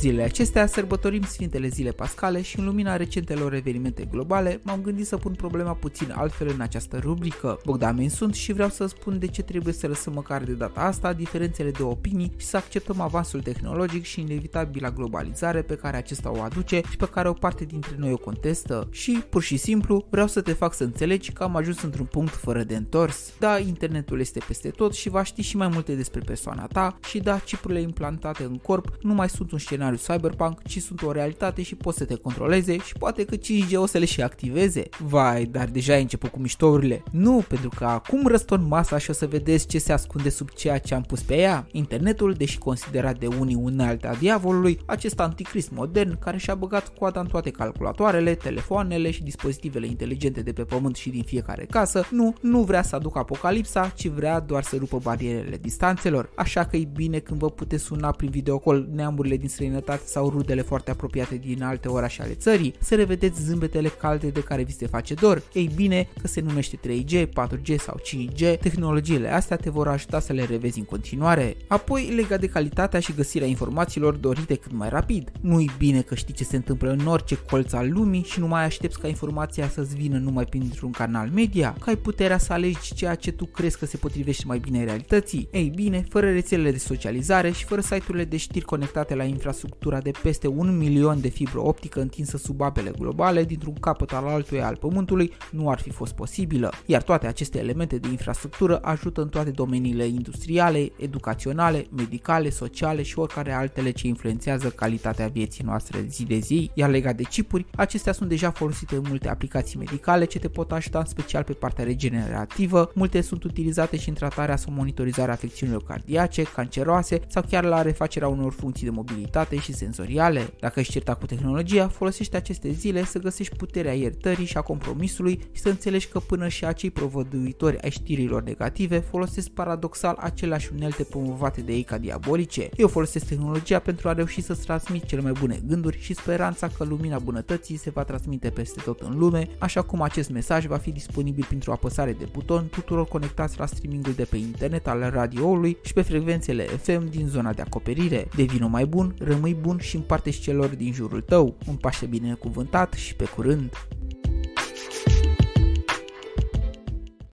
Zilele acestea sărbătorim Sfintele Zile Pascale și în lumina recentelor evenimente globale m-am gândit să pun problema puțin altfel în această rubrică. Bogdan sunt și vreau să spun de ce trebuie să lăsăm măcar de data asta diferențele de opinii și să acceptăm avansul tehnologic și inevitabila globalizare pe care acesta o aduce și pe care o parte dintre noi o contestă. Și, pur și simplu, vreau să te fac să înțelegi că am ajuns într-un punct fără de întors. Da, internetul este peste tot și va ști și mai multe despre persoana ta și da, chipurile implantate în corp nu mai sunt un scenariu cyberpunk, ci sunt o realitate și poți să te controleze și poate că 5G o să le și activeze. Vai, dar deja ai început cu miștourile. Nu, pentru că acum răstorn masa și o să vedeți ce se ascunde sub ceea ce am pus pe ea. Internetul, deși considerat de unii unealtea diavolului, acest anticrist modern care și-a băgat coada în toate calculatoarele, telefoanele și dispozitivele inteligente de pe pământ și din fiecare casă, nu, nu vrea să aducă apocalipsa, ci vrea doar să rupă barierele distanțelor. Așa că e bine când vă puteți suna prin videocall neamurile din străinătate sau rudele foarte apropiate din alte orașe ale țării, să revedeți zâmbetele calde de care vi se face dor. Ei bine, că se numește 3G, 4G sau 5G, tehnologiile astea te vor ajuta să le revezi în continuare. Apoi, legat de calitatea și găsirea informațiilor dorite cât mai rapid. Nu-i bine că știi ce se întâmplă în orice colț al lumii și nu mai aștepți ca informația să-ți vină numai printr-un canal media, că ai puterea să alegi ceea ce tu crezi că se potrivește mai bine realității. Ei bine, fără rețelele de socializare și fără site-urile de știri conectate la infrastructura de peste un milion de fibră optică întinsă sub apele globale dintr-un capăt al altuia al Pământului, nu ar fi fost posibilă. Iar toate aceste elemente de infrastructură ajută în toate domeniile industriale, educaționale, medicale, sociale și oricare altele ce influențează calitatea vieții noastre zi de zi. Iar legat de chipuri, acestea sunt deja folosite în multe aplicații medicale ce te pot ajuta în special pe partea regenerativă. Multe sunt utilizate și în tratarea sau monitorizarea afecțiunilor cardiace, canceroase sau chiar la refacerea unor funcții de mobilitate și senzoriale. Dacă ești certat cu tehnologia, folosește aceste zile să găsești puterea iertării și a compromisului și să înțelegi că până și acei provăduitori ai știrilor negative folosesc paradoxal aceleași unelte promovate de ei ca diabolice. Eu folosesc tehnologia pentru a reuși să-ți transmit cele mai bune gânduri și speranța că lumina bunătății se va transmite peste tot în lume, așa cum acest mesaj va fi disponibil printr-o apăsare de buton tuturor conectați la streamingul de pe internet al radioului și pe frecvențele FM din zona de acoperire. Devino mai bun, rămâi bun și împarte celor din jurul tău. Un Paște binecuvântat și pe curând!